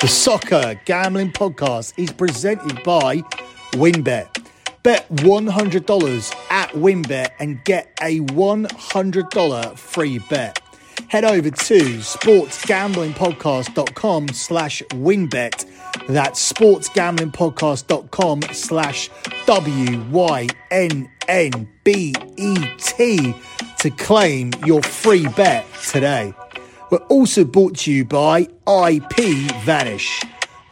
The Soccer Gambling Podcast is presented by WynnBET. Bet $100 at WynnBET and get a $100 free bet. Head over to sportsgamblingpodcast.com slash winbet. That's sportsgamblingpodcast.com slash W-Y-N-N-B-E-T to claim your free bet today. We're also brought to you by IP Vanish.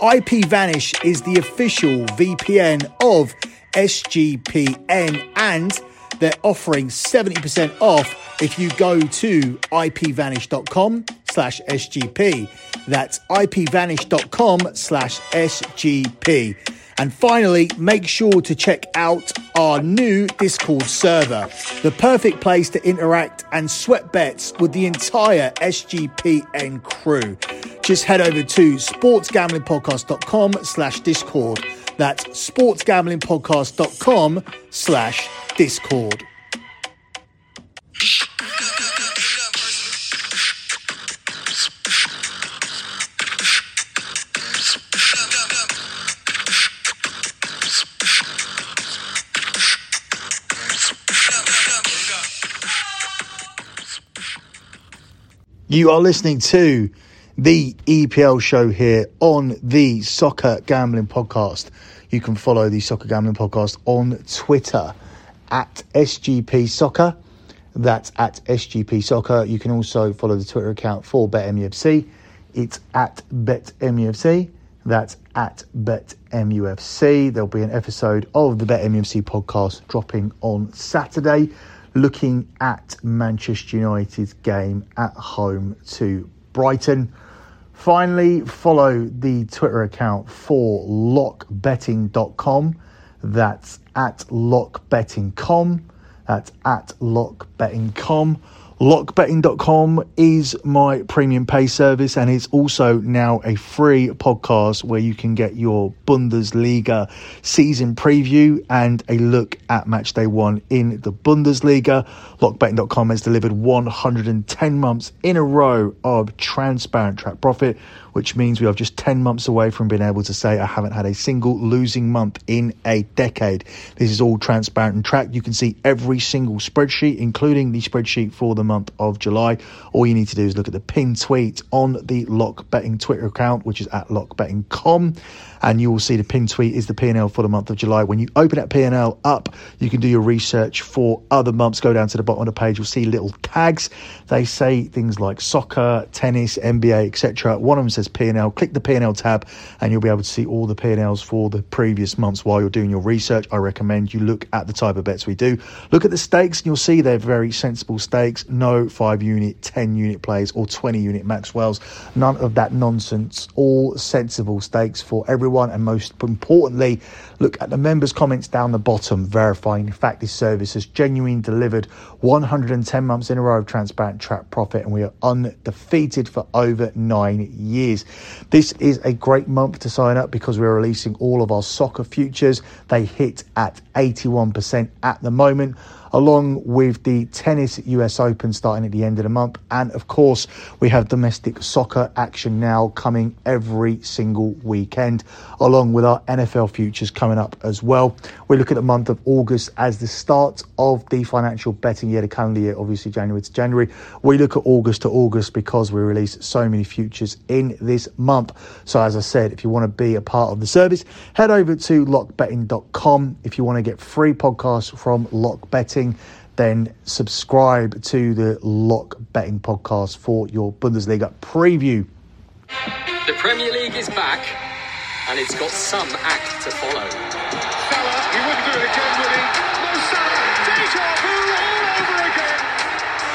IP Vanish is the official VPN of SGPN and they're offering 70% off if you go to ipvanish.com slash SGP. That's ipvanish.com slash SGP. And finally, make sure to check out our new Discord server, the perfect place to interact and sweat bets with the entire SGPN crew. Just head over to sportsgamblingpodcast.com slash Discord. That's sportsgamblingpodcast.com slash Discord. You are listening to the EPL show here on the Soccer Gambling Podcast. You can follow the Soccer Gambling Podcast on Twitter at SGP Soccer. That's at SGP Soccer. You can also follow the Twitter account for BetMUFC. It's at BetMUFC. That's at BetMUFC. There'll be an episode of the BetMUFC podcast dropping on Saturday looking at Manchester United's game at home to Brighton. Finally, follow the Twitter account for lockbetting.com. That's at lockbetting.com. That's at lockbetting.com. Lockbetting.com is my premium pay service and it's also now a free podcast where you can get your Bundesliga season preview and a look at match day one in the Bundesliga. Lockbetting.com has delivered 110 months in a row of transparent track profit which means we are just 10 months away from being able to say I haven't had a single losing month in a decade. This is all transparent and tracked. You can see every single spreadsheet, including the spreadsheet for the month of July. All you need to do is look at the pinned tweet on the Lock Betting Twitter account, which is at lockbetting.com and you will see the pin tweet is the P&L for the month of July. When you open that P&L up, you can do your research for other months. Go down to the bottom of the page, you'll see little tags. They say things like soccer, tennis, NBA, etc. One of them says P&L. Click the P&L tab, and you'll be able to see all the P&Ls for the previous months while you're doing your research. I recommend you look at the type of bets we do. Look at the stakes, and you'll see they're very sensible stakes. No five unit, ten unit plays, or twenty unit Maxwell's. None of that nonsense. All sensible stakes for everyone everyone, and most importantly, look at the members' comments down the bottom, verifying in fact this service has genuinely delivered 110 months in a row of transparent track profit, and we are undefeated for over nine years. This is a great month to sign up because we're releasing all of our soccer futures. They hit at 81% at the moment along with the tennis US Open starting at the end of the month. And of course, we have domestic soccer action now coming every single weekend, along with our NFL futures coming up as well. We look at the month of August as the start of the financial betting year, the calendar year, obviously January to January. We look at August to August because we release so many futures in this month. So, as I said, if you want to be a part of the service, head over to lockbetting.com. If you want to get free podcasts from Lock Betting, betting, then subscribe to the Lock Betting podcast for your Bundesliga preview. The Premier League is back, and it's got some act to follow. Salah, he wouldn't do it again, would he? Mo Salah, deja vu all over again.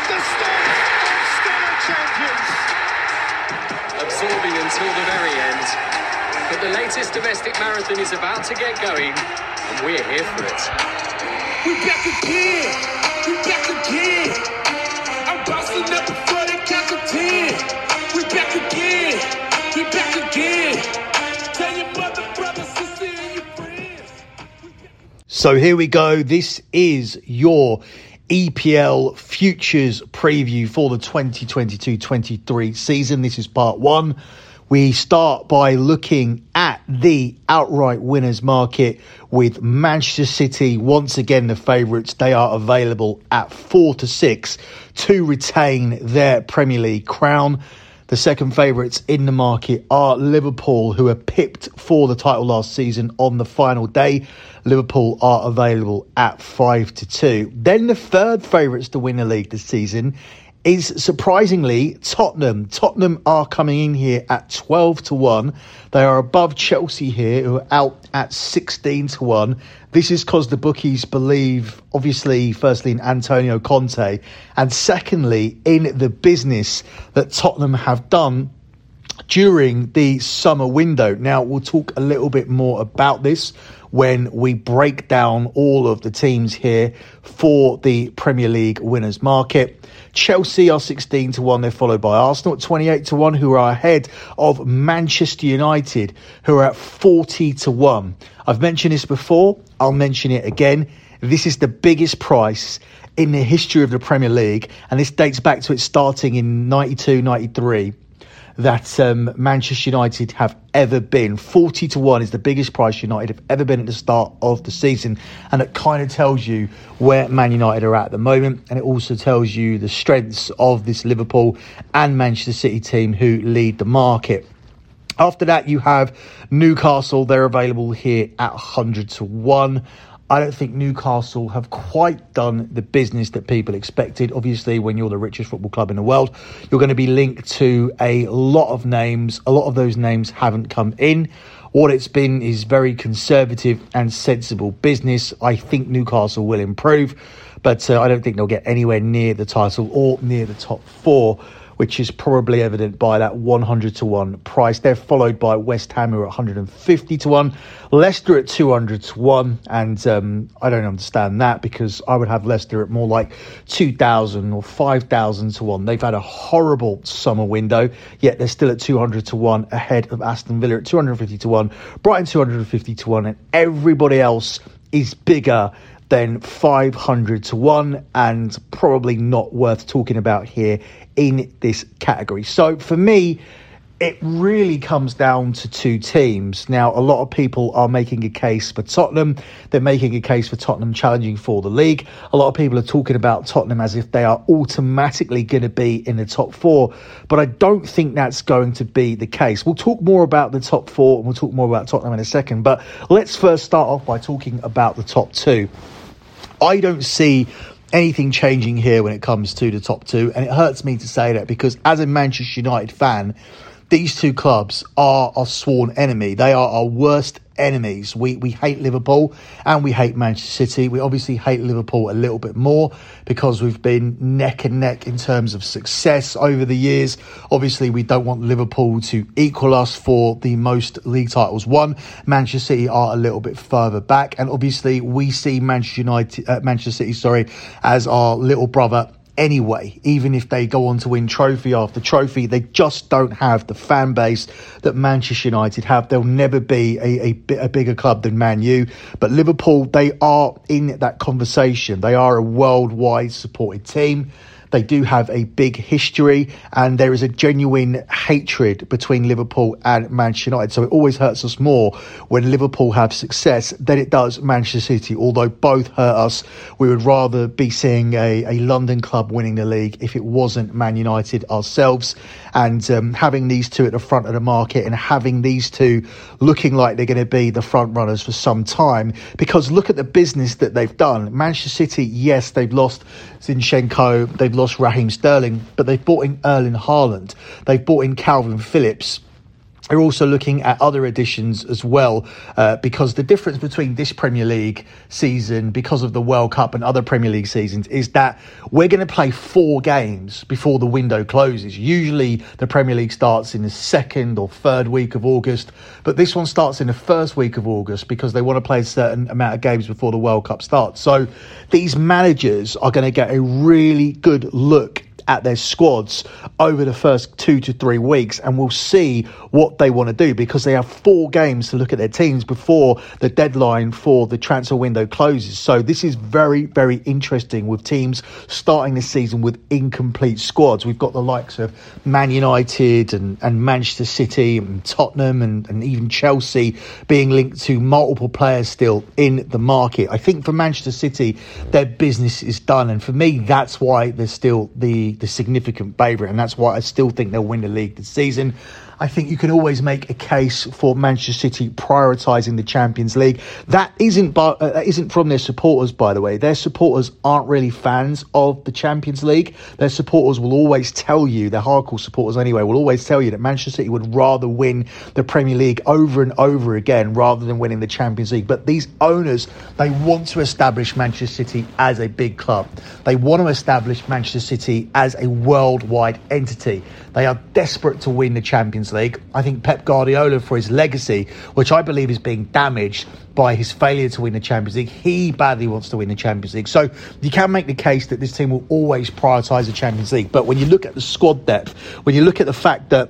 The Stones are still champions. Absorbing until the very end. But the latest domestic marathon is about to get going, and we're here for it. We back again. We back again. I'm bouncing up before the count to ten. We back again. We back again. Tell your mother, brother, sister, and your friends. So here we go. This is your EPL futures preview for the 2022 23 season. This is part one. We start by looking at the outright winners market with Manchester City once again the favourites. They are available at four to six to retain their Premier League crown. The second favourites in the market are Liverpool, who are pipped for the title last season on the final day. Liverpool are available at five to two. Then the third favourites to win the league this season is surprisingly Tottenham. Tottenham are coming in here at 12 to 1. They are above Chelsea here, who are out at 16 to 1. This is because the bookies believe, obviously, firstly in Antonio Conte, and secondly in the business that Tottenham have done during the summer window. Now, we'll talk a little bit more about this when we break down all of the teams here for the Premier League winners market. Chelsea are 16 to 1. They're followed by Arsenal at 28 to 1, who are ahead of Manchester United, who are at 40 to 1. I've mentioned this before. I'll mention it again. This is the biggest price in the history of the Premier League, and this dates back to it starting in 92 93 that um, Manchester United have ever been. 40 to 1 is the biggest price United have ever been at the start of the season. And it kind of tells you where Man United are at, the moment. And it also tells you the strengths of this Liverpool and Manchester City team who lead the market. After that, you have Newcastle. They're available here at 100 to 1. I don't think Newcastle have quite done the business that people expected. Obviously, when you're the richest football club in the world, you're going to be linked to a lot of names. A lot of those names haven't come in. What it's been is very conservative and sensible business. I think Newcastle will improve, but uh, I don't think they'll get anywhere near the title or near the top four which is probably evident by that 100 to 1 price. They're followed by West Ham, who are 150 to 1, Leicester at 200 to 1, and um, I don't understand that because I would have Leicester at more like 2,000 or 5,000 to 1. They've had a horrible summer window, yet they're still at 200 to 1 ahead of Aston Villa at 250 to 1, Brighton 250 to 1, and everybody else is bigger than 500 to 1 and probably not worth talking about here in this category. So for me, it really comes down to two teams. Now, a lot of people are making a case for Tottenham. They're making a case for Tottenham challenging for the league. A lot of people are talking about Tottenham as if they are automatically going to be in the top four, but I don't think that's going to be the case. We'll talk more about the top four and we'll talk more about Tottenham in a second, but let's first start off by talking about the top two. I don't see anything changing here when it comes to the top two. And it hurts me to say that because as a Manchester United fan, these two clubs are our sworn enemy. They are our worst enemies. We we hate Liverpool and we hate Manchester City. We obviously hate Liverpool a little bit more because we've been neck and neck in terms of success over the years. Obviously, we don't want Liverpool to equal us for the most league titles won. Manchester City are a little bit further back, and obviously we see Manchester United, uh, Manchester City, sorry, as our little brother anyway, even if they go on to win trophy after trophy. They just don't have the fan base that Manchester United have. They'll never be a, a, a, bigger club than Man U. But Liverpool, they are in that conversation. They are a worldwide supported team. They do have a big history, and there is a genuine hatred between Liverpool and Manchester United. So it always hurts us more when Liverpool have success than it does Manchester City. Although both hurt us, we would rather be seeing a, a London club winning the league if it wasn't Man United ourselves. And um, having these two at the front of the market and having these two looking like they're going to be the front runners for some time. Because look at the business that they've done. Manchester City, yes, they've lost Zinchenko, they've lost Raheem Sterling, but they've bought in Erling Haaland, they've bought in Calvin Phillips. They're also looking at other additions as well, uh, because the difference between this Premier League season, because of the World Cup and other Premier League seasons, is that we're going to play four games before the window closes. Usually, the Premier League starts in the second or third week of August, but this one starts in the first week of August because they want to play a certain amount of games before the World Cup starts. So, these managers are going to get a really good look at their squads over the first two to three weeks and we'll see what they want to do because they have four games to look at their teams before the deadline for the transfer window closes. So this is very, very interesting with teams starting this season with incomplete squads. We've got the likes of Man United and, and Manchester City and Tottenham and, and even Chelsea being linked to multiple players still in the market. I think for Manchester City, their business is done. And for me, that's why they're still the, the significant favourite. And that's why I still think they'll win the league this season. I think you can always make a case for Manchester City prioritising the Champions League. That isn't, uh, that isn't from their supporters, by the way. Their supporters aren't really fans of the Champions League. Their supporters will always tell you, their hardcore supporters anyway, will always tell you that Manchester City would rather win the Premier League over and over again rather than winning the Champions League. But these owners, they want to establish Manchester City as a big club. They want to establish Manchester City as a worldwide entity. They are desperate to win the Champions League. I think Pep Guardiola, for his legacy, which I believe is being damaged by his failure to win the Champions League, he badly wants to win the Champions League. So you can make the case that this team will always prioritise the Champions League. But when you look at the squad depth, when you look at the fact that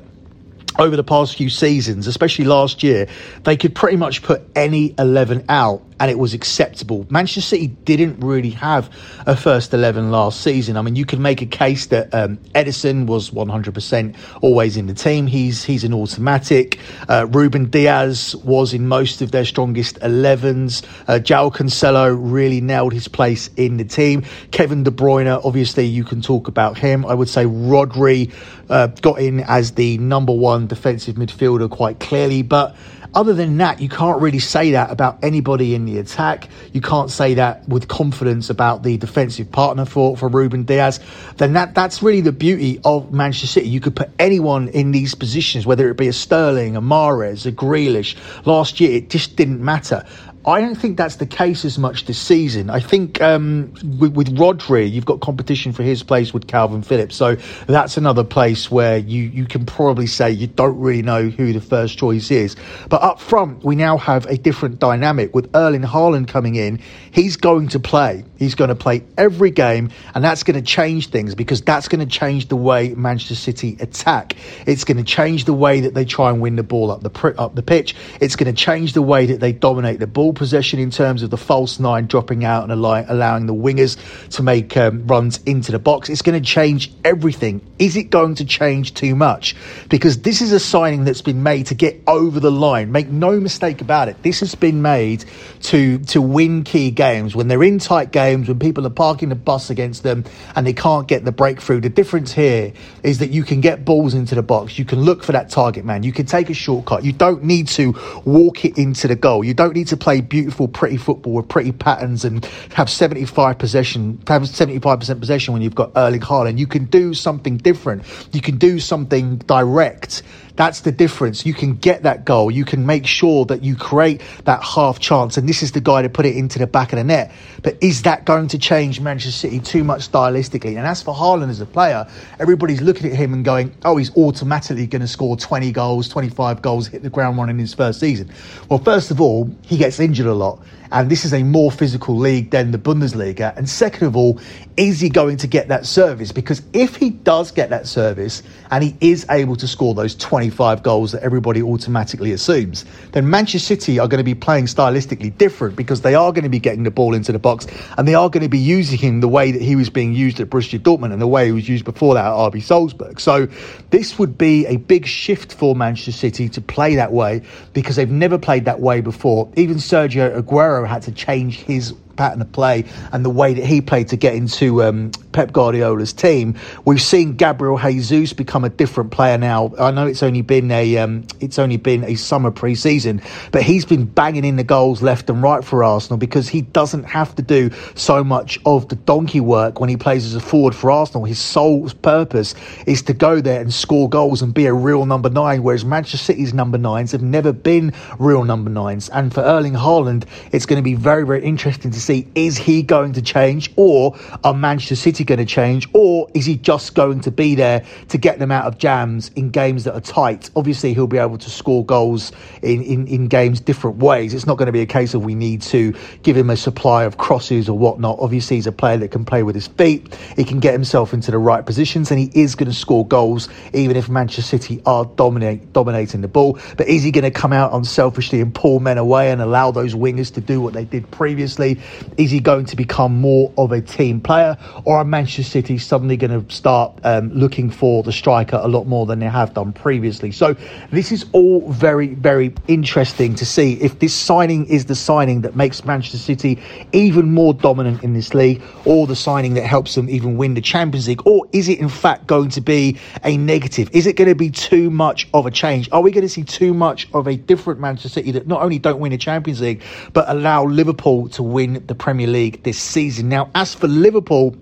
over the past few seasons, especially last year, they could pretty much put any 11 out and it was acceptable. Manchester City didn't really have a first 11 last season. I mean, you could make a case that um, Ederson was 100% always in the team. He's he's an automatic. Uh, Ruben Dias was in most of their strongest 11s. Uh, João Cancelo really nailed his place in the team. Kevin De Bruyne, obviously, you can talk about him. I would say Rodri uh, got in as the number one defensive midfielder quite clearly, but other than that, you can't really say that about anybody in the attack. You can't say that with confidence about the defensive partner for, for Ruben Dias. Then that, that's really the beauty of Manchester City. You could put anyone in these positions, whether it be a Sterling, a Mahrez, a Grealish. Last year, it just didn't matter. I don't think that's the case as much this season. I think um, with, with Rodri, you've got competition for his place with Calvin Phillips. So that's another place where you, you can probably say you don't really know who the first choice is. But up front, we now have a different dynamic with Erling Haaland coming in. He's going to play. He's going to play every game, and that's going to change things because that's going to change the way Manchester City attack. It's going to change the way that they try and win the ball up the up the pitch. It's going to change the way that they dominate the ball possession in terms of the false nine dropping out and allowing the wingers to make um, runs into the box. It's going to change everything. Is it going to change too much? Because this is a signing that's been made to get over the line. Make no mistake about it. This has been made to to win key games when they're in tight games when people are parking the bus against them and they can't get the breakthrough. The difference here is that you can get balls into the box. You can look for that target man. You can take a shortcut. You don't need to walk it into the goal. You don't need to play beautiful, pretty football with pretty patterns and have 75 possession, have 75% possession when you've got Erling Haaland. You can do something different. You can do something direct that's the difference. You can get that goal. You can make sure that you create that half chance. And this is the guy to put it into the back of the net. But is that going to change Manchester City too much stylistically? And as for Haaland as a player, everybody's looking at him and going, oh, he's automatically going to score 20 goals, 25 goals, hit the ground running in his first season. Well, first of all, he gets injured a lot and this is a more physical league than the Bundesliga. And second of all, is he going to get that service? Because if he does get that service and he is able to score those 25 goals that everybody automatically assumes, then Manchester City are going to be playing stylistically different because they are going to be getting the ball into the box and they are going to be using him the way that he was being used at Borussia Dortmund and the way he was used before that at RB Salzburg. So this would be a big shift for Manchester City to play that way because they've never played that way before. Even Sergio Aguero had to change his pattern of play and the way that he played to get into um, Pep Guardiola's team. We've seen Gabriel Jesus become a different player now. I know it's only been a um, it's only been a summer pre-season, but he's been banging in the goals left and right for Arsenal because he doesn't have to do so much of the donkey work when he plays as a forward for Arsenal. His sole purpose is to go there and score goals and be a real number nine, whereas Manchester City's number nines have never been real number nines. And for Erling Haaland, it's going to be very very interesting to see is he going to change or are Manchester City going to change or is he just going to be there to get them out of jams in games that are tight? Obviously, he'll be able to score goals in, in, in games different ways. It's not going to be a case of we need to give him a supply of crosses or whatnot. Obviously, he's a player that can play with his feet. He can get himself into the right positions and he is going to score goals even if Manchester City are dominate, dominating the ball. But is he going to come out unselfishly and pull men away and allow those wingers to do what they did previously? Is he going to become more of a team player, or are Manchester City suddenly going to start um, looking for the striker a lot more than they have done previously? So this is all very, very interesting to see if this signing is the signing that makes Manchester City even more dominant in this league, or the signing that helps them even win the Champions League, or is it in fact going to be a negative? Is it going to be too much of a change? Are we going to see too much of a different Manchester City that not only don't win the Champions League, but allow Liverpool to win the Premier League this season? Now, as for Liverpool,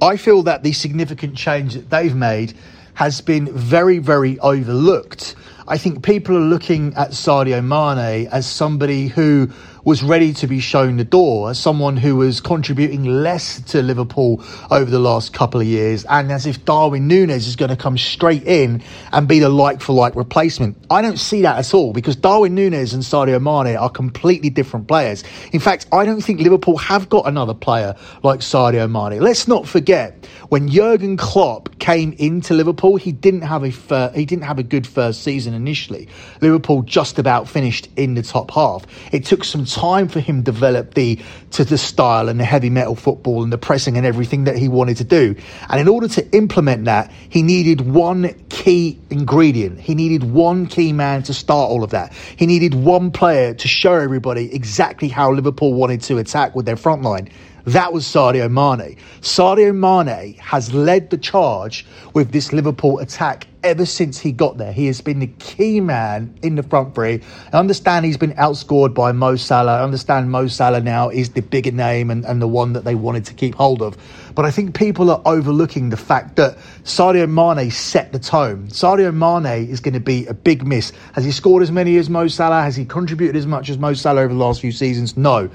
I feel that the significant change that they've made has been very, very overlooked. I think people are looking at Sadio Mane as somebody who was ready to be shown the door as someone who was contributing less to Liverpool over the last couple of years, and as if Darwin Nunez is going to come straight in and be the like for like replacement. I don't see that at all because Darwin Nunez and Sadio Mane are completely different players. In fact, I don't think Liverpool have got another player like Sadio Mane. Let's not forget when Jurgen Klopp came into Liverpool, he didn't have a fir- he didn't have a good first season initially. Liverpool just about finished in the top half. It took some time for him to develop the to the style and the heavy metal football and the pressing and everything that he wanted to do. And in order to implement that, he needed one key ingredient. He needed one key man to start all of that. He needed one player to show everybody exactly how Liverpool wanted to attack with their front line. That was Sadio Mane. Sadio Mane has led the charge with this Liverpool attack ever since he got there. He has been the key man in the front three. I understand he's been outscored by Mo Salah. I understand Mo Salah now is the bigger name and, and the one that they wanted to keep hold of. But I think people are overlooking the fact that Sadio Mane set the tone. Sadio Mane is going to be a big miss. Has he scored as many as Mo Salah? Has he contributed as much as Mo Salah over the last few seasons? No.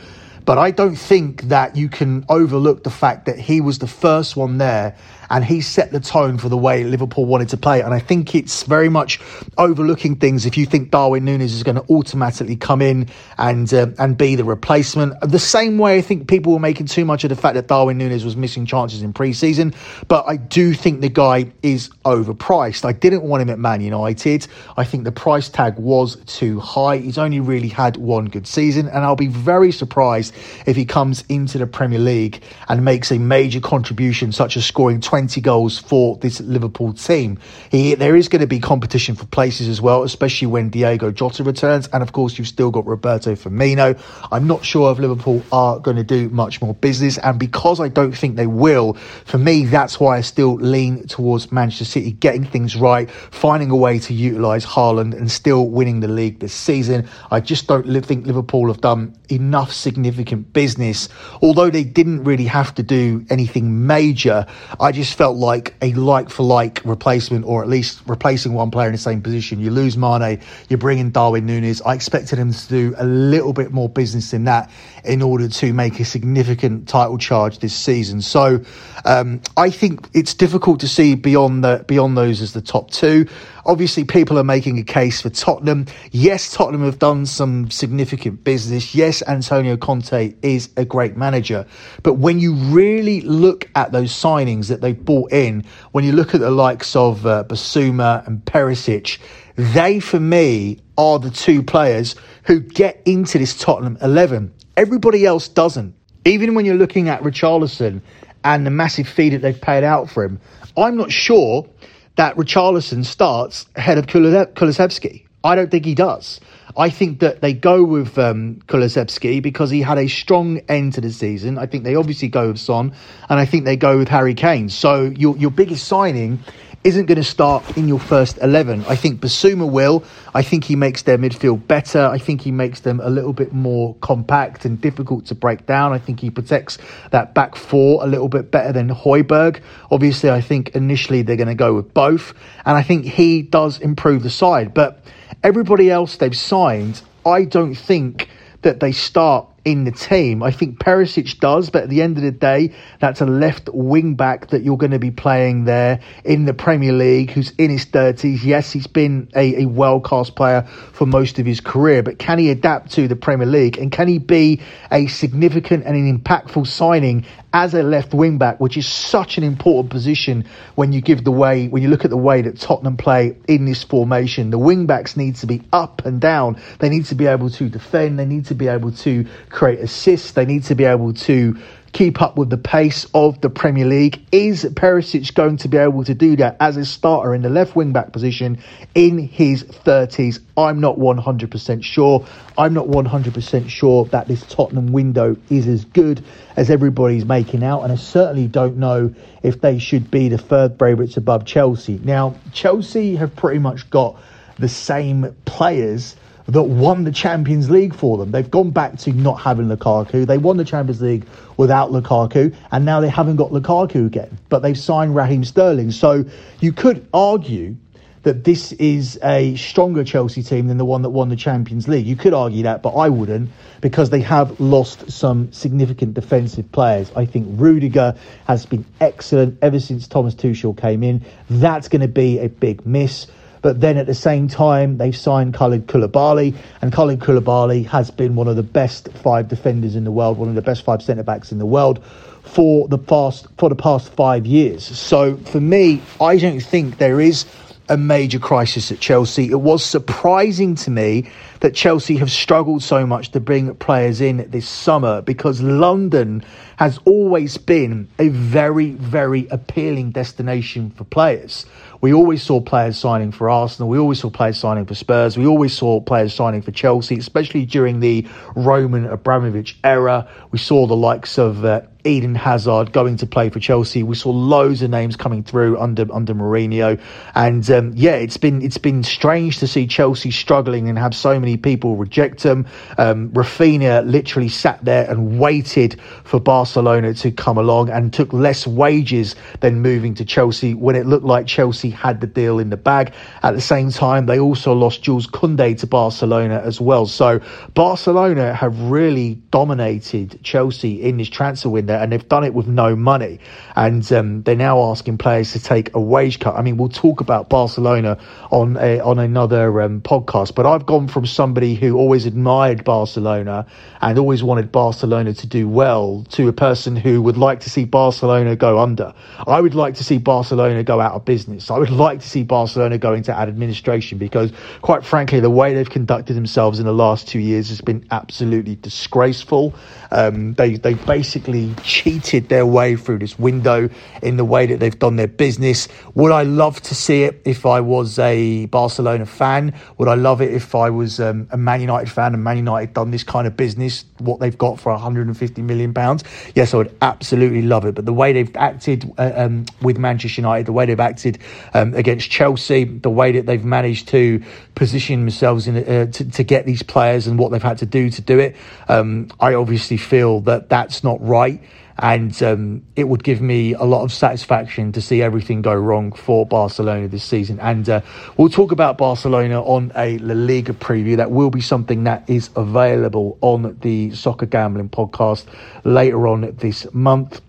But I don't think that you can overlook the fact that he was the first one there and he set the tone for the way Liverpool wanted to play. And I think it's very much overlooking things if you think Darwin Nunez is going to automatically come in and uh, and be the replacement. The same way I think people were making too much of the fact that Darwin Nunez was missing chances in pre-season, but I do think the guy is overpriced. I didn't want him at Man United. I think the price tag was too high. He's only really had one good season, and I'll be very surprised if he comes into the Premier League and makes a major contribution, such as scoring 20 20 goals for this Liverpool team. He, there is going to be competition for places as well, especially when Diogo Jota returns. And of course, you've still got Roberto Firmino. I'm not sure if Liverpool are going to do much more business. And because I don't think they will, for me, that's why I still lean towards Manchester City getting things right, finding a way to utilise Haaland and still winning the league this season. I just don't think Liverpool have done enough significant business. Although they didn't really have to do anything major, I just felt like a like for like replacement, or at least replacing one player in the same position. You lose Mane, you bring in Darwin Nunez. I expected him to do a little bit more business than that in order to make a significant title charge this season. So um, I think it's difficult to see beyond the beyond those as the top two. Obviously, people are making a case for Tottenham. Yes, Tottenham have done some significant business. Yes, Antonio Conte is a great manager. But when you really look at those signings that they bought in, when you look at the likes of uh, Bissouma and Perisic, they, for me, are the two players who get into this Tottenham 11. Everybody else doesn't. Even when you're looking at Richarlison and the massive fee that they've paid out for him, I'm not sure that Richarlison starts ahead of Kulusevski. I don't think he does. I think that they go with um, because he had a strong end to the season. I think they obviously go with Son, and I think they go with Harry Kane. So your your biggest signing isn't going to start in your first 11. I think Bissouma will. I think he makes their midfield better. I think he makes them a little bit more compact and difficult to break down. I think he protects that back four a little bit better than Højbjerg. Obviously, I think initially they're going to go with both. And I think he does improve the side. But everybody else they've signed, I don't think that they start in the team. I think Perisic does, but at the end of the day, that's a left wing back that you're going to be playing there in the Premier League who's in his 30s. Yes, he's been a, a world class player for most of his career, but can he adapt to the Premier League and can he be a significant and an impactful signing as a left wing back, which is such an important position when you give the way, when you look at the way that Tottenham play in this formation. The wing backs need to be up and down. They need to be able to defend. They need to be able to create assists. They need to be able to keep up with the pace of the Premier League. Is Perisic going to be able to do that as a starter in the left wing back position in his 30s? I'm not 100% sure. I'm not 100% sure that this Tottenham window is as good as everybody's making out, and I certainly don't know if they should be the third favourites above Chelsea. Now, Chelsea have pretty much got the same players that won the Champions League for them. They've gone back to not having Lukaku. They won the Champions League without Lukaku, and now they haven't got Lukaku again. But they've signed Raheem Sterling. So you could argue that this is a stronger Chelsea team than the one that won the Champions League. You could argue that, but I wouldn't because they have lost some significant defensive players. I think Rudiger has been excellent ever since Thomas Tuchel came in. That's going to be a big miss. But then at the same time, they've signed Khalid Koulibaly, and Khalid Koulibaly has been one of the best five defenders in the world, one of the best five centre backs in the world for the past for the past five years. So for me, I don't think there is a major crisis at Chelsea. It was surprising to me that Chelsea have struggled so much to bring players in this summer because London has always been a very, very appealing destination for players. We always saw players signing for Arsenal. We always saw players signing for Spurs. We always saw players signing for Chelsea, especially during the Roman Abramovich era. We saw the likes of uh, Eden Hazard going to play for Chelsea. We saw loads of names coming through under under Mourinho, and um, yeah, it's been it's been strange to see Chelsea struggling and have so many people reject them. Um, Raphinha literally sat there and waited for Barcelona to come along and took less wages than moving to Chelsea when it looked like Chelsea had the deal in the bag. At the same time, they also lost Jules Koundé to Barcelona as well. So Barcelona have really dominated Chelsea in this transfer window and they've done it with no money. And um, they're now asking players to take a wage cut. I mean, we'll talk about Barcelona on a, on another um, podcast, but I've gone from somebody who always admired Barcelona and always wanted Barcelona to do well to a person who would like to see Barcelona go under. I would like to see Barcelona go out of business. I would like to see Barcelona go into administration because, quite frankly, the way they've conducted themselves in the last two years has been absolutely disgraceful. Um, they they basically cheated their way through this window in the way that they've done their business. Would I love to see it if I was a Barcelona fan? Would I love it if I was um, a Man United fan and Man United done this kind of business, what they've got for 150 million pounds? Yes, I would absolutely love it. But the way they've acted uh, um, with Manchester United, the way they've acted um, against Chelsea, the way that they've managed to position themselves in uh, to, to, get these players and what they've had to do to do it, um, I obviously feel that that's not right and um, it would give me a lot of satisfaction to see everything go wrong for Barcelona this season. And uh, we'll talk about Barcelona on a La Liga preview. That will be something that is available on the Soccer Gambling podcast later on this month.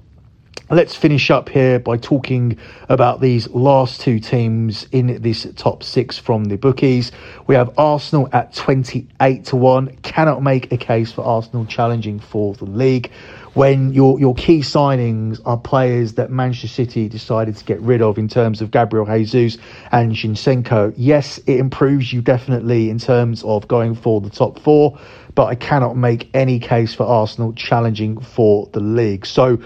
Let's finish up here by talking about these last two teams in this top six from the bookies. We have Arsenal at 28 to 1. Cannot make a case for Arsenal challenging for the league when your your key signings are players that Manchester City decided to get rid of in terms of Gabriel Jesus and Zinchenko. Yes, it improves you definitely in terms of going for the top four, but I cannot make any case for Arsenal challenging for the league. So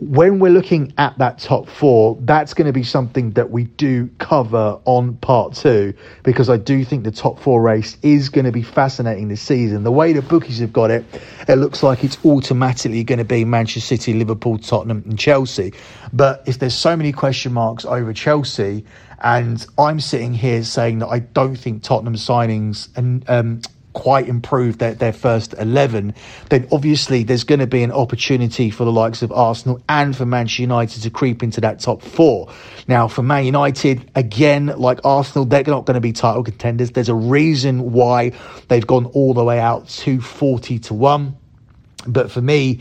when we're looking at that top four, that's going to be something that we do cover on part two because I do think the top four race is going to be fascinating this season. The way the bookies have got it, it looks like it's automatically going to be Manchester City, Liverpool, Tottenham, and Chelsea. But if there's so many question marks over Chelsea, and I'm sitting here saying that I don't think Tottenham signings and um, quite improved their, their first 11, then obviously there's going to be an opportunity for the likes of Arsenal and for Manchester United to creep into that top four. Now, for Man United, again, like Arsenal, they're not going to be title contenders. There's a reason why they've gone all the way out to 40 to 1. But for me,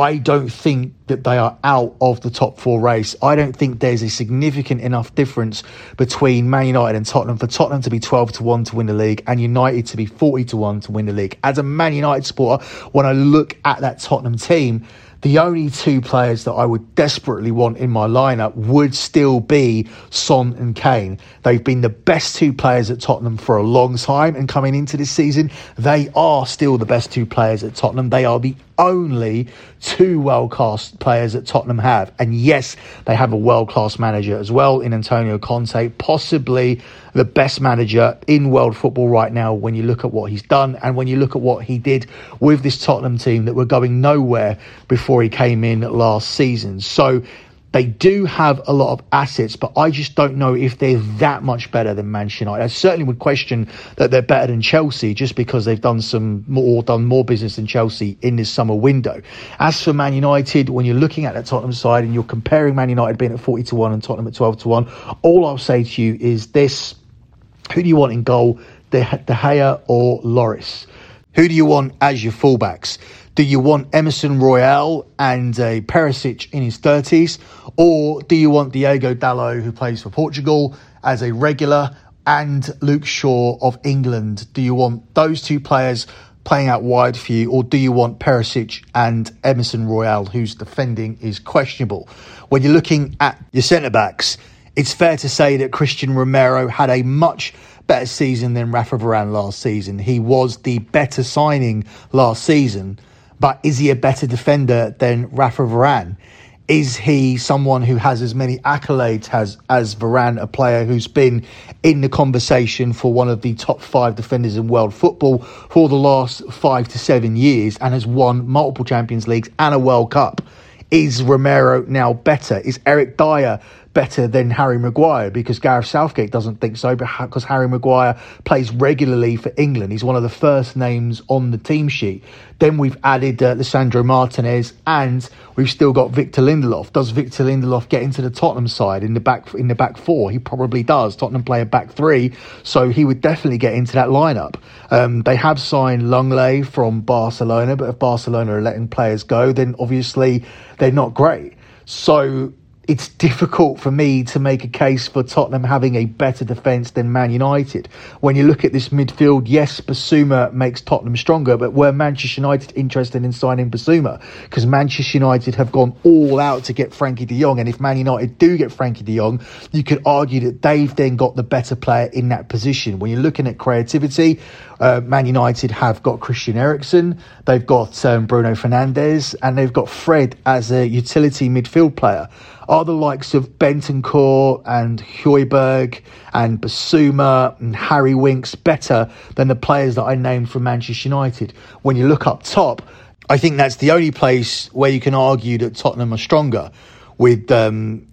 I don't think that they are out of the top four race. I don't think there's a significant enough difference between Man United and Tottenham for Tottenham to be 12 to 1 to win the league and United to be 40 to 1 to win the league. As a Man United supporter, when I look at that Tottenham team, the only two players that I would desperately want in my lineup would still be Son and Kane. They've been the best two players at Tottenham for a long time, and coming into this season, they are still the best two players at Tottenham. They are the only two world class players that Tottenham have. And yes, they have a world class manager as well in Antonio Conte, possibly the best manager in world football right now when you look at what he's done and when you look at what he did with this Tottenham team that were going nowhere before he came in last season. So they do have a lot of assets, but I just don't know if they're that much better than Manchester United. I certainly would question that they're better than Chelsea just because they've done some more, done more business than Chelsea in this summer window. As for Man United, when you're looking at the Tottenham side and you're comparing Man United being at 40 to 1 and Tottenham at 12 to 1, all I'll say to you is this who do you want in goal, De Gea or Lloris? Who do you want as your fullbacks? Do you want Emerson Royal and a Perisic in his 30s? Or do you want Diogo Dalot, who plays for Portugal, as a regular, and Luke Shaw of England? Do you want those two players playing out wide for you, or do you want Perisic and Emerson Royal, whose defending is questionable? When you're looking at your centre backs, it's fair to say that Cristian Romero had a much better season than Rafa Varane last season. He was the better signing last season but is he a better defender than Rafa Varane? Is he someone who has as many accolades as, as Varane, a player who's been in the conversation for one of the top five defenders in world football for the last five to seven years and has won multiple Champions Leagues and a World Cup? Is Romero now better? Is Eric Dier better than Harry Maguire because Gareth Southgate doesn't think so, because Harry Maguire plays regularly for England. He's one of the first names on the team sheet. Then we've added uh, Lisandro Martinez, and we've still got Victor Lindelof. Does Victor Lindelof get into the Tottenham side in the back in the back four? He probably does. Tottenham play a back three, so he would definitely get into that lineup. Um, they have signed Lenglet from Barcelona, but if Barcelona are letting players go, then obviously they're not great. So it's difficult for me to make a case for Tottenham having a better defence than Man United. When you look at this midfield, yes, Bissouma makes Tottenham stronger, but were Manchester United interested in signing Bissouma? Because Manchester United have gone all out to get Frenkie de Jong, and if Man United do get Frenkie de Jong, you could argue that they've then got the better player in that position. When you're looking at creativity, uh, Man United have got Christian Eriksen, they've got um, Bruno Fernandes, and they've got Fred as a utility midfield player are the likes of Bentancur and Højbjerg and Bissouma and Harry Winks better than the players that I named from Manchester United? When you look up top, I think that's the only place where you can argue that Tottenham are stronger with um,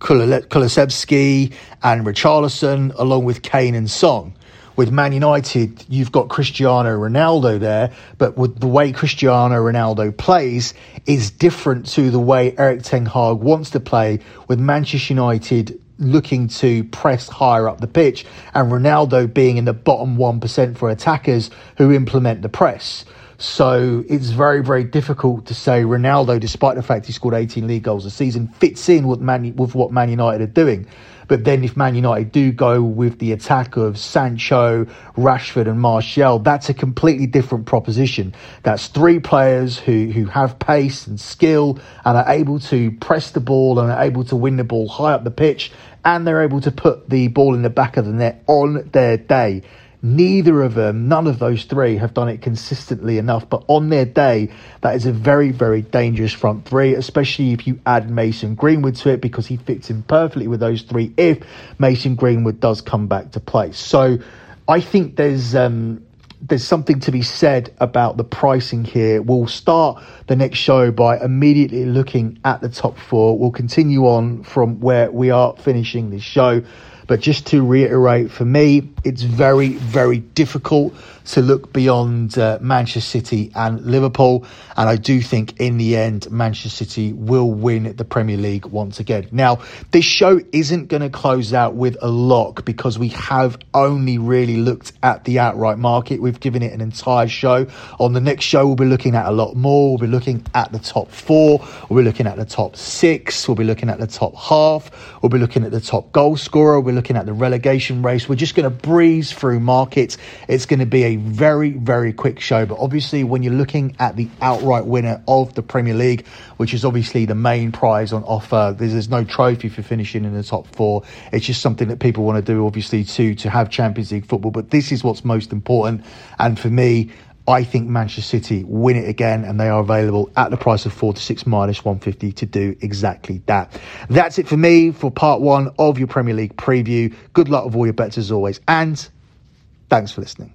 Kulusevski and Richarlison, along with Kane and Son with Man United, you've got Cristiano Ronaldo there, but with the way Cristiano Ronaldo plays is different to the way Erik Ten Hag wants to play with Manchester United looking to press higher up the pitch and Ronaldo being in the bottom 1% for attackers who implement the press. So it's very, very difficult to say Ronaldo, despite the fact he scored 18 league goals a season, fits in with, Man, with what Man United are doing. But then if Man United do go with the attack of Sancho, Rashford and Martial, that's a completely different proposition. That's three players who, who have pace and skill and are able to press the ball and are able to win the ball high up the pitch and they're able to put the ball in the back of the net on their day. Neither of them, none of those three, have done it consistently enough. But on their day, that is a very, very dangerous front three, especially if you add Mason Greenwood to it because he fits in perfectly with those three if Mason Greenwood does come back to play. So I think there's. Um, there's something to be said about the pricing here. We'll start the next show by immediately looking at the top four. We'll continue on from where we are finishing this show. But just to reiterate, for me, it's very, very difficult to look beyond uh, Manchester City and Liverpool. And I do think in the end, Manchester City will win the Premier League once again. Now, this show isn't going to close out with a lock because we have only really looked at the outright market. We've given it an entire show. On the next show, we'll be looking at a lot more. We'll be looking at the top four. We'll be looking at the top six. We'll be looking at the top half. We'll be looking at the top goal scorer. We're looking at the relegation race. We're just going to breeze through markets. It's going to be a very, very quick show. But obviously, when you're looking at the outright winner of the Premier League, which is obviously the main prize on offer, there's, there's no trophy for finishing in the top four. It's just something that people want to do, obviously, to to have Champions League football. But this is what's most important. And for me, I think Manchester City win it again, and they are available at the price of four to six minus 150 to do exactly that. That's it for me for part one of your Premier League preview. Good luck with all your bets as always, and thanks for listening.